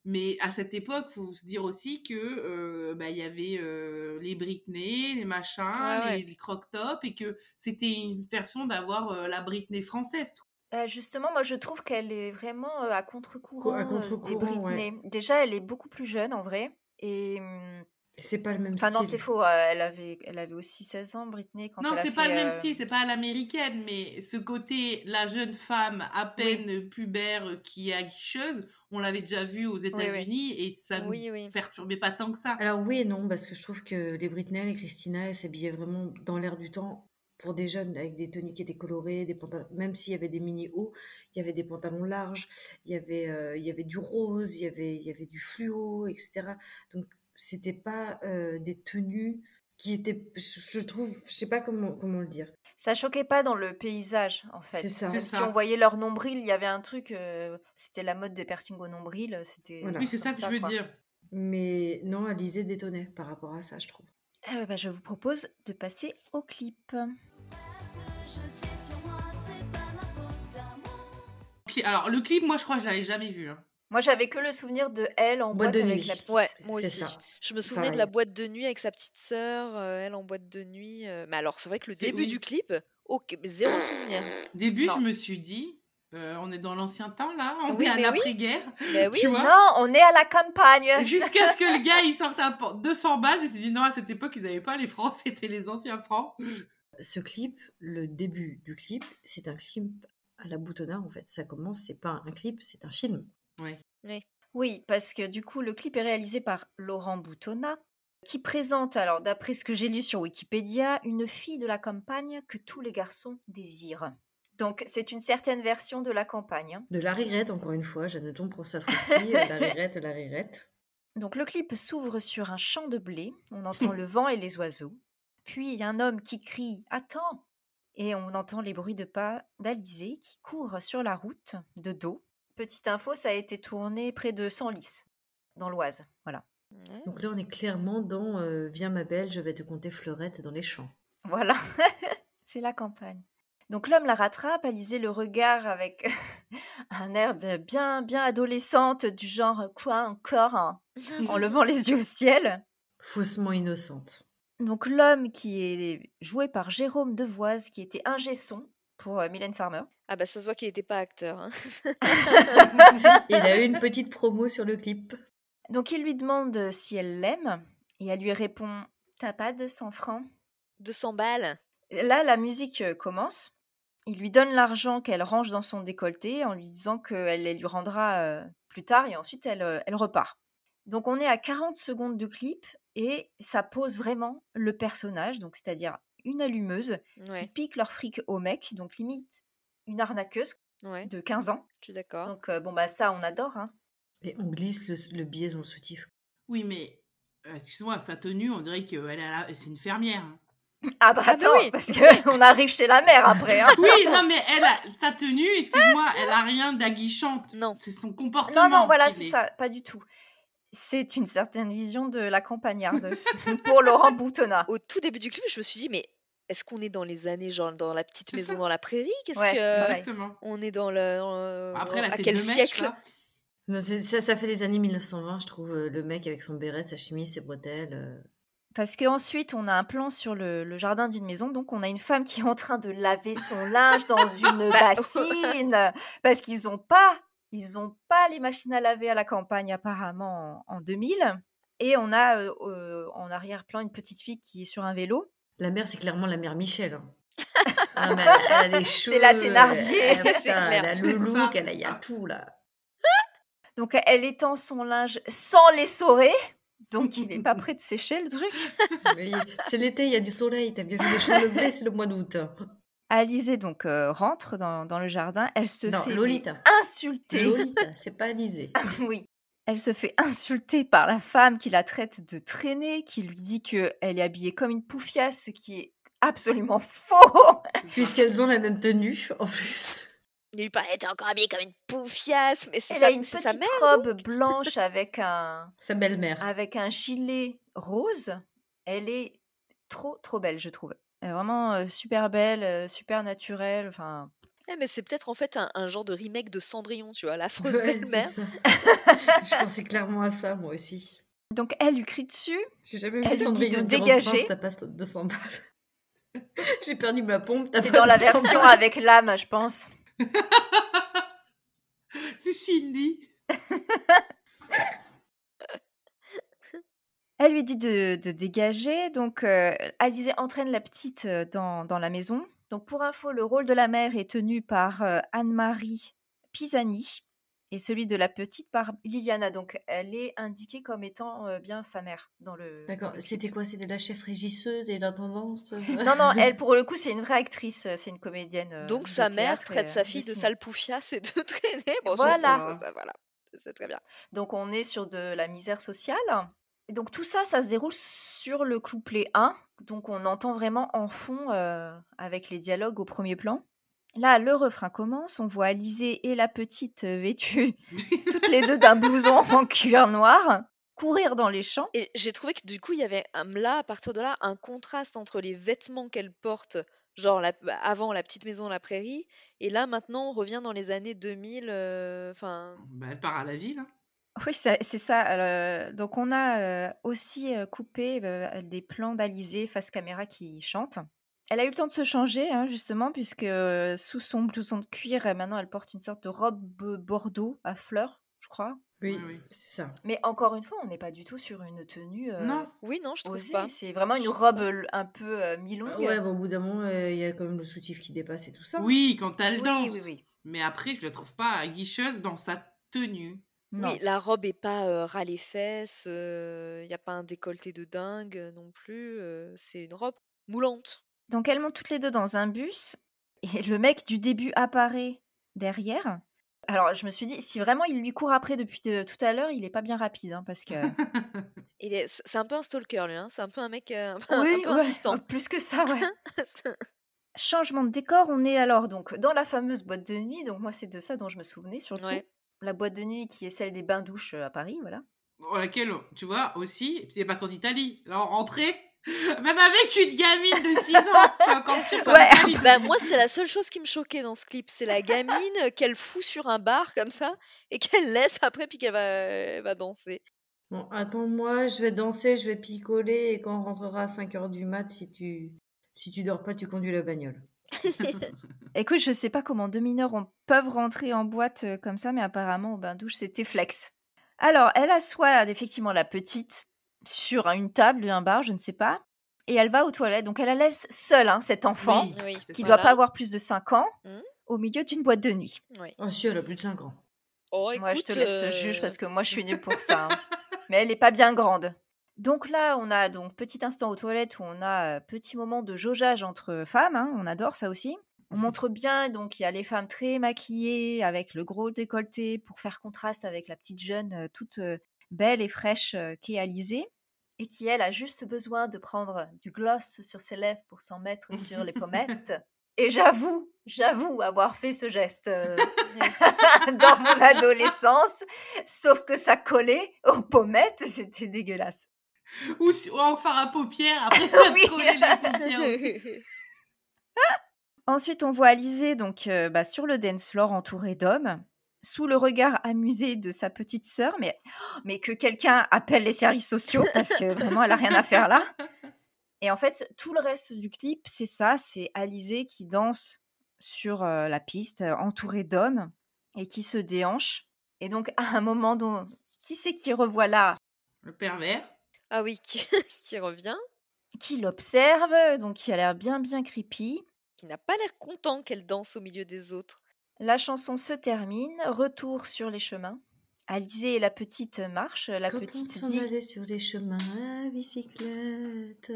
Mais à cette époque, faut se dire aussi que euh, bah, il y avait euh, les Britney, les machins, Ouais, les, ouais. les croque-top, et que c'était une version d'avoir euh, la Britney française. Euh, justement, moi je trouve qu'elle est vraiment euh, à contre-courant à euh, des ouais. Britney. Déjà, elle est beaucoup plus jeune en vrai. Et. C'est pas le même Enfin, non, style. c'est faux. euh, elle, avait, elle avait aussi 16 ans, Britney, quand Non, elle a c'est pas le même euh, style, c'est pas à l'américaine, mais ce côté, la jeune femme à peine pubère euh, qui est aguicheuse, on l'avait déjà vu aux oui. États-Unis et ça ne Oui, oui. perturbait pas tant que ça. Alors oui et non, parce que je trouve que les Britney, les Christina, elles s'habillaient vraiment dans l'air du temps pour des jeunes avec des tenues qui étaient colorées, des pantalons, même s'il y avait des mini hauts, il y avait des pantalons larges, il y avait, euh, il y avait du rose, il y avait, il y avait du fluo, etc. Donc c'était pas euh, des tenues qui étaient, je trouve, je sais pas comment, comment le dire. Ça choquait pas dans le paysage, en fait. C'est ça. Même C'est si ça. on voyait leur nombril, il y avait un truc. euh, c'était la mode de piercing au nombril. C'était. Voilà. Oui, c'est ça que je veux quoi. dire. Mais non, Alizé détonnait par rapport à ça, je trouve. Ah bah, je vous propose de passer au clip. Cli- Alors, le clip, moi, je crois que je l'avais jamais vu. hein. Moi, j'avais que le souvenir de elle en Boîte boîte, de avec nuit. la petite. Ouais, moi aussi. ça. Je me souvenais de la boîte de nuit avec sa petite sœur, euh, elle en boîte de nuit. euh, Mais alors, c'est vrai que le début oui. du clip, ok, mais zéro souvenir. Début, Non. je me suis dit, euh, on est dans l'ancien temps, là, on Oui, est à oui. l'après-guerre. <laughs> Oui. Tu vois Non, on est à la campagne. Jusqu'à ce que le gars, il sorte un por- 200 balles, je me suis dit, non, à cette époque, ils n'avaient pas les francs, c'était les anciens francs. Ce clip, le début du clip, c'est un clip à la boutonnard en fait. Ça commence, c'est pas un clip, c'est un film. Oui, parce que du coup, le clip est réalisé par Laurent Boutonnat, qui présente, alors d'après ce que j'ai lu sur Wikipédia, une fille de la campagne que tous les garçons désirent. Donc, c'est une certaine version de la campagne. hein. De la rirette, encore une fois, Jeanneton pour sa fois-ci, euh, la rirette, la rirette. Donc, le clip s'ouvre sur un champ de blé. On entend le vent et les oiseaux. Puis, il y a un homme qui crie Attends Et on entend les bruits de pas d'Alizé qui court sur la route de dos. Petite info, ça a été tourné près de Senlis, dans l'Oise. Voilà. Donc là, on est clairement dans euh, Viens ma belle, je vais te compter fleurette dans les champs. Voilà, <laughs> c'est la campagne. Donc l'homme la rattrape, Alizé le regard avec <laughs> un air bien, bien adolescente, du genre quoi encore, hein? en <laughs> levant les yeux au ciel. Faussement innocente. Donc l'homme qui est joué par Jérôme Devoise, qui était ingé son pour euh, Mylène Farmer. Ah bah ça se voit qu'il n'était pas acteur. hein. <laughs> Il a eu une <laughs> petite promo sur le clip. Donc il lui demande si elle l'aime, et elle lui répond T'as pas 200 francs? 200 balles? Là, la musique euh, commence. Il lui donne l'argent qu'elle range dans son décolleté en lui disant qu'elle les lui rendra euh, plus tard et ensuite elle, euh, elle repart. Donc on est à 40 secondes de clip et ça pose vraiment le personnage, donc c'est-à-dire une allumeuse qui pique leur fric au mec, donc limite une arnaqueuse ouais, de 15 ans. je suis d'accord. Donc euh, bon bah ça on adore. hein. Et on glisse le, le billet dans le soutif. Oui, mais, euh, excuse-moi, sa tenue, on dirait qu'elle la- c'est une fermière. hein. Ah bah Ah bah attends, oui. parce qu'on <laughs> arrive chez la mère après. hein. <laughs> Oui, non, mais elle a, sa tenue, excuse-moi, elle a rien d'aguichante. Non. C'est son comportement. Non, non, voilà, c'est ça, pas du tout. C'est une certaine vision de la campagnarde pour Laurent Boutonnat. Au tout début du clip, je me suis dit, mais est-ce qu'on est dans les années, genre dans la petite maison ça. dans la prairie? Qu'est-ce Ouais, que. Exactement. on est dans le dans le- Après, là, à quel siècle? là. Ça fait les années 1920, je trouve. euh, Le mec avec son béret, sa chemise, ses bretelles. euh. Parce qu'ensuite, on a un plan sur le, le jardin d'une maison. Donc, on a une femme qui est en train de laver son linge dans <laughs> une Bah, bassine. Parce qu'ils n'ont pas, ils ont pas les machines à laver à la campagne, apparemment, en, en 2000. Et on a euh, euh, en arrière-plan une petite fille qui est sur un vélo. La mère, c'est clairement la mère Michel. hein. <laughs> Ah, mais elle, elle a les cheveux. C'est la Thénardier. Elle, clair. <laughs> elle a le ça. look, elle a, il y a tout là. Donc, elle étend son linge sans l'essorer. Donc, il n'est pas prêt de sécher le truc. <laughs> C'est l'été, il y a du soleil. T'as bien vu les cheveux levés, c'est le mois d'août. Alizée donc euh, rentre dans, dans le jardin. Elle se Non, fait Lolita. insulter. Lolita, <laughs> c'est pas Alizée. <laughs> oui. Elle se fait insulter par la femme qui la traite de traînée, qui lui dit que elle est habillée comme une poufiasse, ce qui est absolument <laughs> faux. Puisqu'elles ont la même tenue, en plus. Lui parlait, t'es encore habillée comme une poufiasse, mais c'est Elle sa, a une sa petite mère. robe blanche avec un Sa belle-mère. avec un gilet rose. Elle est trop trop belle, je trouve. Elle est vraiment euh, super belle, euh, super naturelle. Enfin, Eh, mais c'est peut-être en fait un, un genre de remake de Cendrillon, tu vois, l'affreuse <laughs> Ouais, belle-mère. ça. <laughs> Je pensais clairement à ça, moi aussi. donc elle lui crie dessus. J'ai jamais Elle vu lui Cendrillon dit de dire au dégager. prince, t'as pas 200 balles. <laughs> J'ai perdu ma pompe, t'as C'est pas dans la 200 version balles. avec l'âme, je pense. C'est Cindy. Elle lui dit de, de dégager, donc euh, Alizée entraîne la petite euh, dans, dans la maison. Donc pour info, le rôle de la mère est tenu par euh, Anne-Marie Pisani et celui de la petite par Liliana. Donc elle est indiquée comme étant euh, bien sa mère dans le. D'accord, c'était quoi? C'était la chef régisseuse et l'intendance <laughs> Non, non, elle pour le coup c'est une vraie actrice, c'est une comédienne. euh, Donc sa mère et, traite sa fille de sale poufiasse <laughs> et de traîner. Bon, Voilà. ça, ça, ça, voilà. C'est très bien. Donc on est sur de la misère sociale. Et donc tout ça, ça se déroule sur le couplet 1. Donc on entend vraiment en fond euh, avec les dialogues au premier plan. Là, le refrain commence. On voit Alizée et la petite euh, vêtue, <laughs> toutes les deux d'un blouson en cuir noir, courir dans les champs. Et j'ai trouvé que du coup, il y avait un- là, à partir de là, un contraste entre les vêtements qu'elle porte, genre la- bah, avant la petite maison à la prairie, et là maintenant on revient dans les années 2000. euh, Enfin, Bah, elle part à la ville. hein. Oui, c'est ça. euh, donc on a euh, aussi euh, coupé euh, des plans d'Alizée face caméra qui chante. Elle a eu le temps de se changer, hein, justement, puisque euh, sous son blouson de cuir, euh, maintenant elle porte une sorte de robe bordeaux à fleurs, je crois. Oui, Oui, oui. c'est ça. Mais encore une fois, on n'est pas du tout sur une tenue euh, Non. oui, non, je trouve osée. pas. C'est vraiment une robe euh, un peu euh, mi-longue. Ah ouais, bon, au bout d'un moment, euh, il y a quand même le soutif qui dépasse et tout ça. Oui, quand elle oui, danse. oui, oui. Mais après, je la trouve pas guicheuse dans sa tenue. Non. Oui, la robe est pas euh, ras les fesses, il n'y a pas un décolleté de dingue non plus. c'est une robe moulante. Donc elles montent toutes les deux dans un bus <laughs> et le mec du début apparaît derrière. Alors je me suis dit, si vraiment il lui court après depuis de- tout à l'heure, il est pas bien rapide hein, parce que... <laughs> Il est- C'est un peu un stalker, lui. Hein. C'est un peu un mec un peu, <laughs> un Oui, peu ouais, insistant. plus que ça, ouais. Changement de décor, on est alors donc dans la fameuse boîte de nuit. Donc moi c'est de ça dont je me souvenais surtout. Ouais. La boîte de nuit qui est celle des bains-douches euh, à Paris, voilà. Dans laquelle, tu vois, aussi, c'est pas qu'en Italie. Là, en rentrée, <laughs> même avec une gamine de 6 ans, <laughs> c'est encore pire. Ouais. Bah, moi, c'est la seule chose qui me choquait dans ce clip. C'est la gamine <laughs> qu'elle fout sur un bar comme ça et qu'elle laisse après puis qu'elle va, elle va danser. Bon, attends-moi, je vais danser, je vais picoler et quand on rentrera à 5h du mat, si tu, si tu dors pas, tu conduis la bagnole. <laughs> Écoute, je sais pas comment deux mineurs on- peuvent rentrer en boîte euh, comme ça, mais apparemment au bain-douche c'était flex. Alors, elle assoit effectivement la petite sur une table, un bar, je ne sais pas, et elle va aux toilettes. Donc elle la laisse seule, hein, cet enfant, Oui, Oui, c'est qui ça. doit voilà. pas avoir plus de 5 ans, Mhm. au milieu d'une boîte de nuit. Oui. Oh si, elle a plus de 5 ans. Oh, Moi, je te laisse euh, juge parce que moi, je suis nulle pour ça. hein. <laughs> Mais elle n'est pas bien grande. Donc là, on a donc petit instant aux toilettes où on a petit moment de jaugeage entre femmes. hein, on adore ça aussi. On montre bien, donc il y a les femmes très maquillées avec le gros décolleté pour faire contraste avec la petite jeune toute belle et fraîche qui est Alizée et qui, elle, a juste besoin de prendre du gloss sur ses lèvres pour s'en mettre sur les pommettes. <laughs> Et j'avoue, j'avoue avoir fait ce geste euh, <laughs> dans mon adolescence, sauf que ça collait aux pommettes, c'était dégueulasse. Ou, en faire à paupières, après <laughs> ça Oui. te collait les paupières aussi. Ensuite, on voit Alizée donc euh, bah, sur le dance floor entourée d'hommes. sous le regard amusé de sa petite sœur, mais, <gasps> mais que quelqu'un appelle les services sociaux parce que vraiment elle a rien à faire là. <laughs> Et en fait, tout le reste du clip, c'est ça, c'est Alizé qui danse sur euh, la piste, euh, entourée d'hommes, et qui se déhanche. Et donc, à un moment, dont... qui c'est qui revoit là? Le pervers. Ah oui, qui, <laughs> qui revient, Qui l'observe, donc qui a l'air bien, bien creepy. qui n'a pas l'air content qu'elle danse au milieu des autres. La chanson se termine, retour sur les chemins. Alizé et la petite marche, la Quand on petite s'en dit... allait sur les chemins à bicyclette.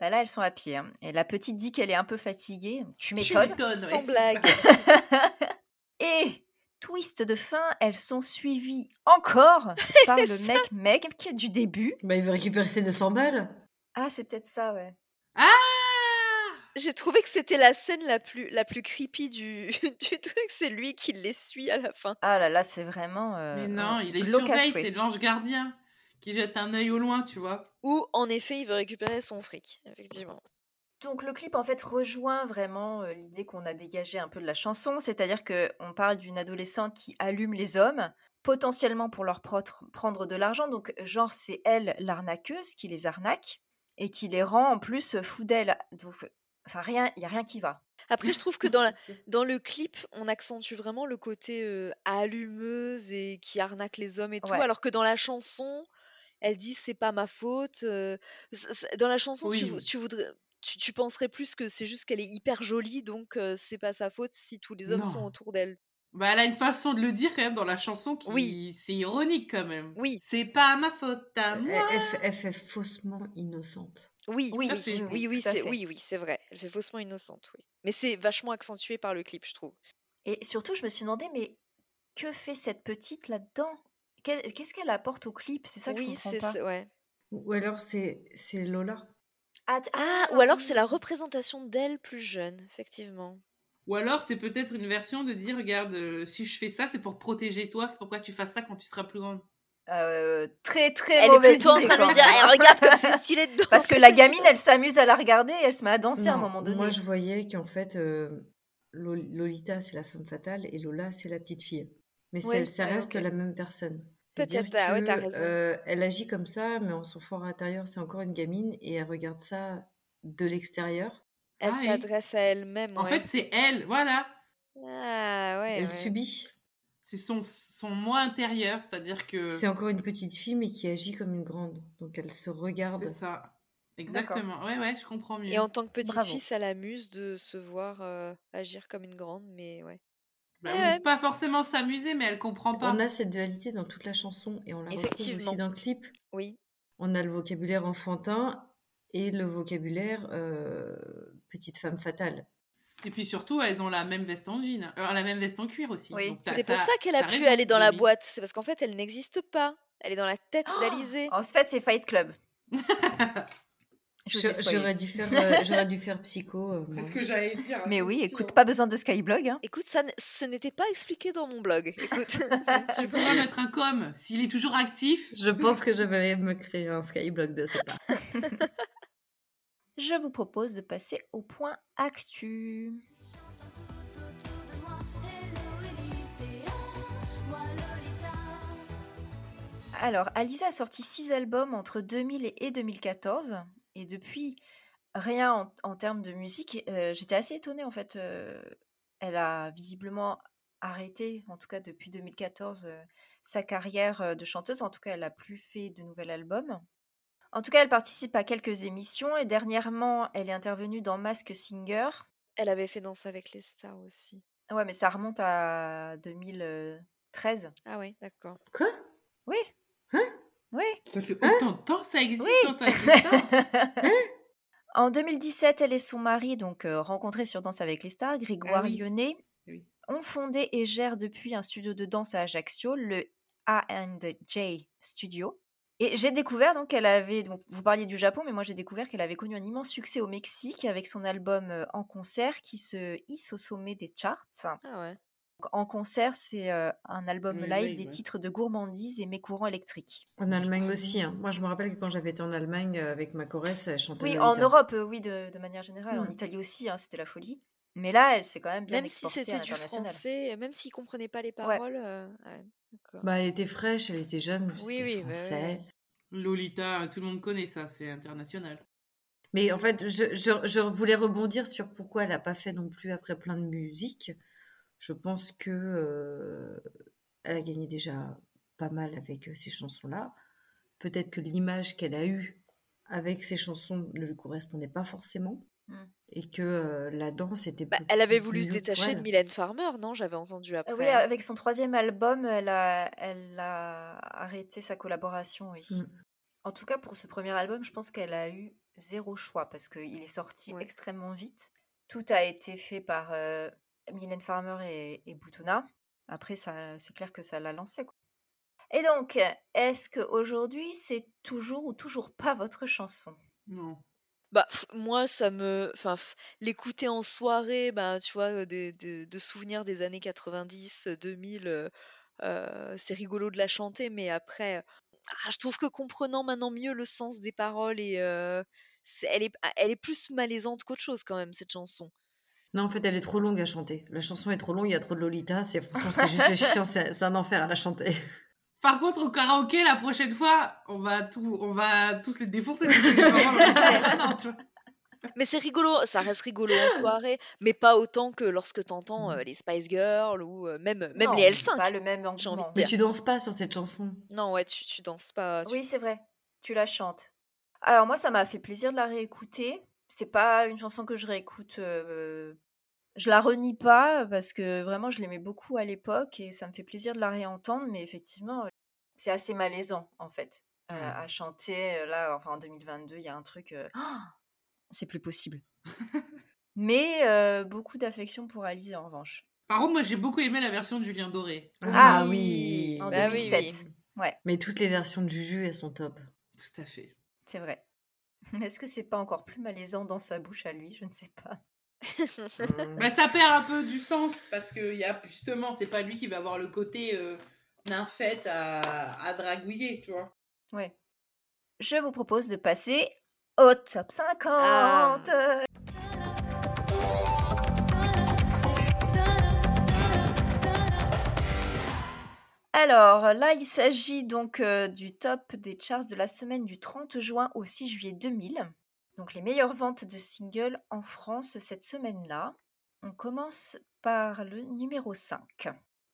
Bah là, elles sont à pied. hein. Et la petite dit qu'elle est un peu fatiguée. Tu Tu m'étonnes. m'étonnes, Sans ouais, blague. <laughs> Et twist de fin, elles sont suivies encore <laughs> par le mec mec du début. Bah, il veut récupérer ses 200 balles. Ah, c'est peut-être ça, ouais. Ah J'ai trouvé que c'était la scène la plus, la plus creepy du, <laughs> du truc. C'est lui qui les suit à la fin. Ah là là, c'est vraiment. euh, Mais non, euh, il les surveille, c'est l'ange gardien qui jette un œil au loin, tu vois. Ou, en effet, il veut récupérer son fric, effectivement. Donc le clip en fait rejoint vraiment euh, l'idée qu'on a dégagée un peu de la chanson, c'est-à-dire que on parle d'une adolescente qui allume les hommes potentiellement pour leur prendre de l'argent. Donc genre c'est elle l'arnaqueuse qui les arnaque et qui les rend en plus fous d'elle. Donc enfin rien, il y a rien qui va. Après, je trouve <laughs> que dans, la, dans le clip, on accentue vraiment le côté euh, allumeuse et qui arnaque les hommes et tout, Ouais. alors que dans la chanson, elle dit c'est pas ma faute. euh, dans la chanson, tu, tu voudrais. Tu, tu penserais plus que c'est juste qu'elle est hyper jolie, donc euh, c'est pas sa faute si tous les hommes sont autour d'elle? Bah, elle a une façon de le dire quand même dans la chanson qui Oui. c'est ironique quand même. Oui. C'est pas ma faute à Elle, moi. elle fait, elle fait faussement innocente. Oui, Oui, oui, oui, oui, c'est oui, oui, c'est vrai. Elle fait faussement innocente, oui. Mais c'est vachement accentué par le clip, je trouve. Et surtout je me suis demandé mais que fait cette petite là-dedans? Qu'est- Qu'est-ce qu'elle apporte au clip? C'est ça que je oui, comprends c'est pas. c'est- ouais. Ou alors c'est c'est Lola. Ah, Ah, ah, ou alors c'est la représentation d'elle plus jeune, effectivement. Ou alors c'est peut-être une version de dire regarde euh, si je fais ça c'est pour te protéger toi pourquoi tu fasses ça quand tu seras plus grande? Euh, très très Elle est plutôt en train de lui dire. Eh, regarde comme c'est stylé dedans. Parce que la gamine, elle s'amuse à la regarder et elle se met à danser à un moment donné. Moi, je voyais qu'en fait, euh, Lol- Lolita, c'est la femme fatale et Lola, c'est la petite fille. Mais Ouais, ça, ça ouais, reste la même personne. Peut-être, ouais, que, t'as raison. euh, elle agit comme ça, mais en son fort intérieur, c'est encore une gamine et elle regarde ça de l'extérieur. Elle Ah, et- s'adresse à elle-même. En ouais. fait c'est elle voilà Ah ouais. elle ouais. subit. c'est son son moi intérieur c'est-à-dire que C'est encore une petite fille, mais qui agit comme une grande. Donc elle se regarde. c'est ça exactement ouais ouais je comprends mieux. Et en tant que petite Bravo. fille, ça l'amuse de se voir euh, agir comme une grande, mais ouais. Bah, Ouais, ou ouais. pas forcément s'amuser mais elle comprend pas. On a cette dualité dans toute la chanson et on la retrouve Effectivement. aussi dans le clip. Oui. On a le vocabulaire enfantin et le vocabulaire euh, petite femme fatale. Et puis surtout elles ont la même veste en jean euh, la même veste en cuir aussi. Oui. C'est pour ça qu'elle a pu aller dans la boîte. C'est parce qu'en fait, elle n'existe pas. Elle est dans la tête d'Alizé. <gasps> En fait, c'est Fight Club. <laughs> J'aurais dû faire, euh, <laughs> j'aurais dû faire psycho. euh, C'est ce que j'allais dire. Mais oui, écoute, hein. pas besoin de Skyblog. Hein. Écoute, ça, ce n'était pas expliqué dans mon blog. Écoute. <laughs> Tu pourras mettre un com s'il est toujours actif. Je pense que je vais me créer un skyblock de ce pas. <laughs> Je vous propose de passer au point actu. Alors, Alisa a sorti six albums entre 2000 et 2014. Et depuis, rien en, en termes de musique. Euh, J'étais assez étonnée, en fait. euh, elle a visiblement arrêté, en tout cas depuis 2014, euh, sa carrière de chanteuse. En tout cas, elle n'a plus fait de nouvel album. En tout cas, elle participe à quelques émissions et dernièrement, elle est intervenue dans Mask Singer. Elle avait fait Danse avec les stars aussi. Ouais, mais ça remonte à 2013. Ah ouais, d'accord. Quoi? Oui. Hein Oui. Ça fait Hein? autant de temps ça existe dans sa vie. <laughs> en 2017, elle et son mari, donc euh, rencontrés sur Danse avec les stars, Grégoire Ah oui. Lyonnais, Oui. ont fondé et gèrent depuis un studio de danse à Ajaccio, le A&J Studio. Et j'ai découvert donc qu'elle avait, donc vous parliez du Japon, mais moi j'ai découvert qu'elle avait connu un immense succès au Mexique avec son album euh, en concert qui se hisse au sommet des charts. Ah ouais. Donc, En concert, c'est euh, un album Oui, live des ouais. titres de gourmandise et mes courants électriques. En Allemagne aussi. hein. Moi, je me rappelle que quand j'avais été en Allemagne avec ma choresse, elle chantait Oui, en Europe, oui, de, de manière générale. En Mm. Italie aussi, hein, c'était la folie. Mais là, elle s'est quand même bien Même si c'était du français, même s'ils comprenaient pas les Ouais. paroles. euh, ouais. Bah, elle était fraîche, elle était jeune, Oui, c'était oui, bah, français. ouais. Lolita, tout le monde connaît ça, c'est international. Mais en fait, je, je- je voulais rebondir sur pourquoi elle n'a pas fait non plus après plein de musique. Je pense que euh, elle a gagné déjà pas mal avec euh, ces chansons-là. Peut-être que l'image qu'elle a eue avec ces chansons ne lui correspondait pas forcément. Mm. Et que euh, la danse était Bah, elle avait voulu se détacher de. Mylène Farmer, non? J'avais entendu Euh, après. Oui, avec son troisième album, elle a, elle a arrêté sa collaboration, oui. Mm. En tout cas, pour ce premier album, je pense qu'elle a eu zéro choix parce qu'il est sorti Ouais. extrêmement vite. Tout a été fait par euh, Mylène Farmer et, et Boutonna. Après, ça, c'est clair que ça l'a lancé. quoi. Et donc, est-ce qu'aujourd'hui, c'est toujours ou toujours pas votre chanson? Non. Bah, moi, ça me. Enfin, l'écouter en soirée, bah, tu vois, euh, de souvenirs des années 90, euh, 2000, euh, euh, c'est rigolo de la chanter, mais après, ah, je trouve que comprenant maintenant mieux le sens des paroles, et euh, c'est- elle, est, elle est plus malaisante qu'autre chose quand même, cette chanson. Non, en fait, elle est trop longue à chanter. La chanson est trop longue, il y a trop de Lolita. C'est franchement, c'est juste <laughs> chiant, c'est c'est un enfer à la chanter. Par contre, au karaoké, la prochaine fois, on va, tout, on va tous les défoncer parce que tu vois. Mais c'est rigolo, ça reste rigolo en soirée, mais pas autant que lorsque t'entends euh, les Spice Girls ou euh, même, même Non, les c'est L5. pas le même j'ai envie de. Mais tu danses pas sur cette chanson. Non, ouais, tu, tu danses pas. tu- Oui, c'est vrai. Tu la chantes. Alors moi, ça m'a fait plaisir de la réécouter. C'est pas une chanson que je réécoute. euh, Je la renie pas parce que vraiment, je l'aimais beaucoup à l'époque et ça me fait plaisir de la réentendre. Mais effectivement, c'est assez malaisant en fait euh, Ouais. à chanter. Là, enfin en 2022, il y a un truc. euh, <gasps> c'est plus possible. Mais euh, beaucoup d'affection pour Alice en revanche. Par contre, moi, j'ai beaucoup aimé la version de Julien Doré. Ah, oui. En Bah oui, 2007. Ouais, Mais toutes les versions de Juju, elles sont top. Tout à fait. c'est vrai. Mais Est-ce que c'est pas encore plus malaisant dans sa bouche à lui? Je ne sais pas. Bah, ça perd un peu du sens parce que y a, justement, c'est pas lui qui va avoir le côté euh, nymphette à, à dragouiller, tu vois. Ouais. Je vous propose de passer au top 50. Alors là, il s'agit donc euh, du top des charts de la semaine du 30 juin au 6 juillet 2000. Donc les meilleures ventes de singles en France cette semaine-là. On commence par le numéro 5.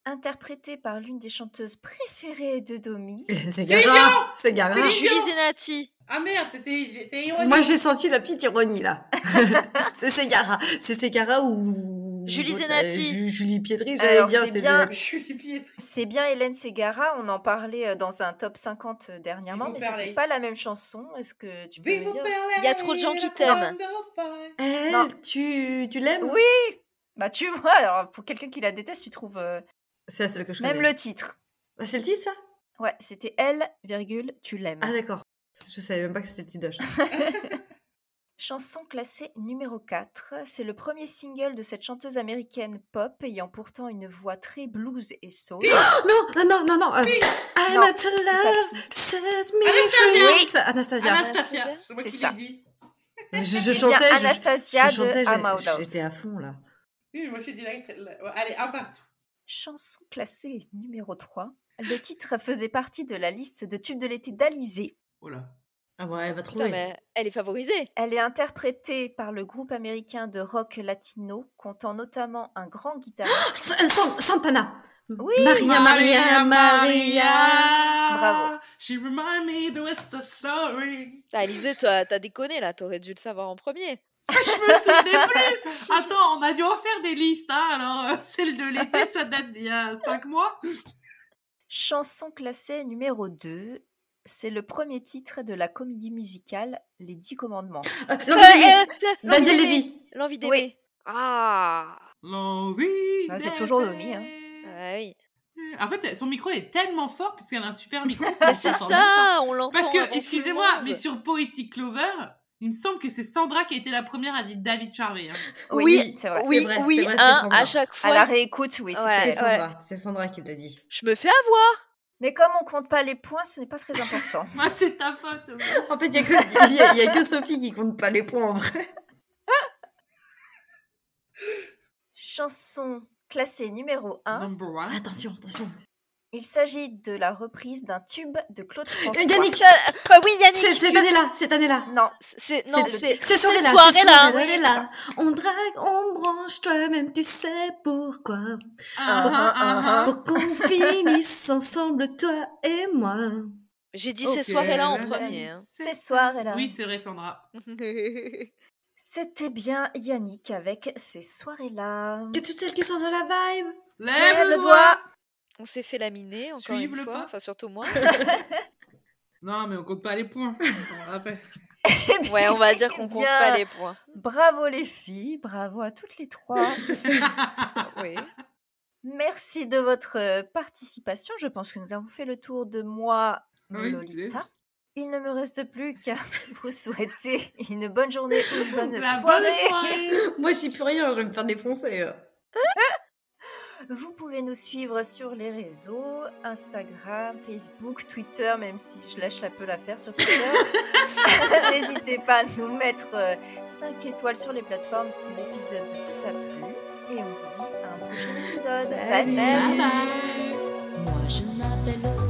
Interprété par l'une des chanteuses préférées de Domi. <laughs> C'est Gara Gara C'est Gara C'est Julie Zenati. Ah merde, c'était c'était ironique. Moi, j'ai senti la petite ironie, là. <laughs> c'est Segara. C'est Segara ou... Julie Zenati. euh, Ju- Julie Pietri, j'allais dire. c'est bien-. <laughs> C'est bien Hélène Ségara, on en parlait euh, dans un top 50 dernièrement, Vivo mais c'était pas la même chanson. Est-ce que tu peux me dire Il y a trop de gens qui t'aiment. Non. tu, tu l'aimes? Oui Bah tu vois, alors pour quelqu'un qui la déteste, tu trouves euh, C'est la seule que je même connais. le titre. Ah, c'est le titre, ça? Ouais, c'était elle, virgule, tu l'aimes. Ah, d'accord. Je savais même pas que c'était le titre de la <laughs> chanson. Classée numéro 4, c'est le premier single de cette chanteuse américaine pop ayant pourtant une voix très blues et soul. <gasps> non, non, non, non, non. euh, I'm Non, at love, set me Anastasia. Anastasia. Anastasia, c'est moi qui ça. l'ai dit. Je, je Eh bien, chantais, je- Anastasia je, chantais, de j'étais à fond, là. Oui, moi je suis direct. Allez, un partout. Chanson classée numéro 3, le titre faisait partie de la liste de tubes de l'été d'Alizé. Oh là. Ah ouais, elle va Putain, trouver. mais elle est favorisée. Elle est interprétée par le groupe américain de rock latino, comptant notamment un grand guitariste. <gasps> San- Santana. Oui. Maria, Maria, Maria. Bravo. She remind me the West Story. Ah, toi, t'as déconné là, t'aurais dû le savoir en premier. Ah, je me souvenais plus. Attends, on a dû en faire des listes, hein. Alors, euh, celle de l'été, ça date d'il y a 5 mois. Chanson classée numéro 2, c'est le premier titre de la comédie musicale Les Dix Commandements. Euh, Euh, L'envie d'aimer. euh, l'envie Daniel d'aimer. Lévy. L'envie d'aimer. Ah, L'envie. Ah, c'est toujours. Domi, hein. ah oui. En fait, son micro est tellement fort parce qu'elle a un super micro. <laughs> C'est ça, on l'entend. Parce que, excusez-moi, mais sur Poetic Clover, il me semble que c'est Sandra qui a été la première à dire David Charvet. hein. Oui, c'est vrai. oui, c'est vrai, oui, c'est vrai, hein, Sandra. à chaque À la fois, réécoute, oui, Ouais, C'est Sandra. C'est Sandra qui l'a dit. je me fais avoir. Mais comme on compte pas les points, ce n'est pas très important. <laughs> Ah, c'est ta faute. Sophie. En fait, il n'y a, que- il y a- il y a que Sophie qui compte pas les points en vrai. Chanson classée numéro 1. Number one. Attention, attention. Il s'agit de la reprise d'un tube de Claude François. Yannick, Ah oui, Yannick. c'est cette année-là, cette année-là. Non, C'est non, C'est- c'est C'est soirée-là, soirée là. soirée-là. On drague, on branche, toi-même tu sais pourquoi. Ah, ah, ah. Pour qu'on <laughs> finisse ensemble, toi et moi. J'ai dit Ok, ces soirées-là en là, premier. hein. ces soirées-là. Oui, c'est vrai, Sandra. <laughs> C'était bien Yannick avec ces soirées-là. Que toutes celles qui sont dans la vibe? Lève le, le doigt. On s'est fait laminer encore Suive une le fois, pas. enfin surtout moi. <laughs> Non, mais on compte pas les points. On rappelle. Ouais, on va dire qu'on compte pas les points. Bravo les filles, bravo à toutes les trois. <laughs> Oui. Merci de votre euh, participation. Je pense que nous avons fait le tour de moi, Oui, Lolita. Il ne me reste plus qu'à <laughs> vous souhaiter une bonne journée, une bonne La soirée. bonne soirée. Moi, je dis plus rien, je vais me faire défoncer. Euh. Vous pouvez nous suivre sur les réseaux, Instagram, Facebook, Twitter, même si je lâche un peu l'affaire sur Twitter. <laughs> N'hésitez pas à nous mettre 5 étoiles sur les plateformes si l'épisode vous a plu. Et on vous dit à un prochain épisode. Salut. Salut. Bye bye. Moi je m'appelle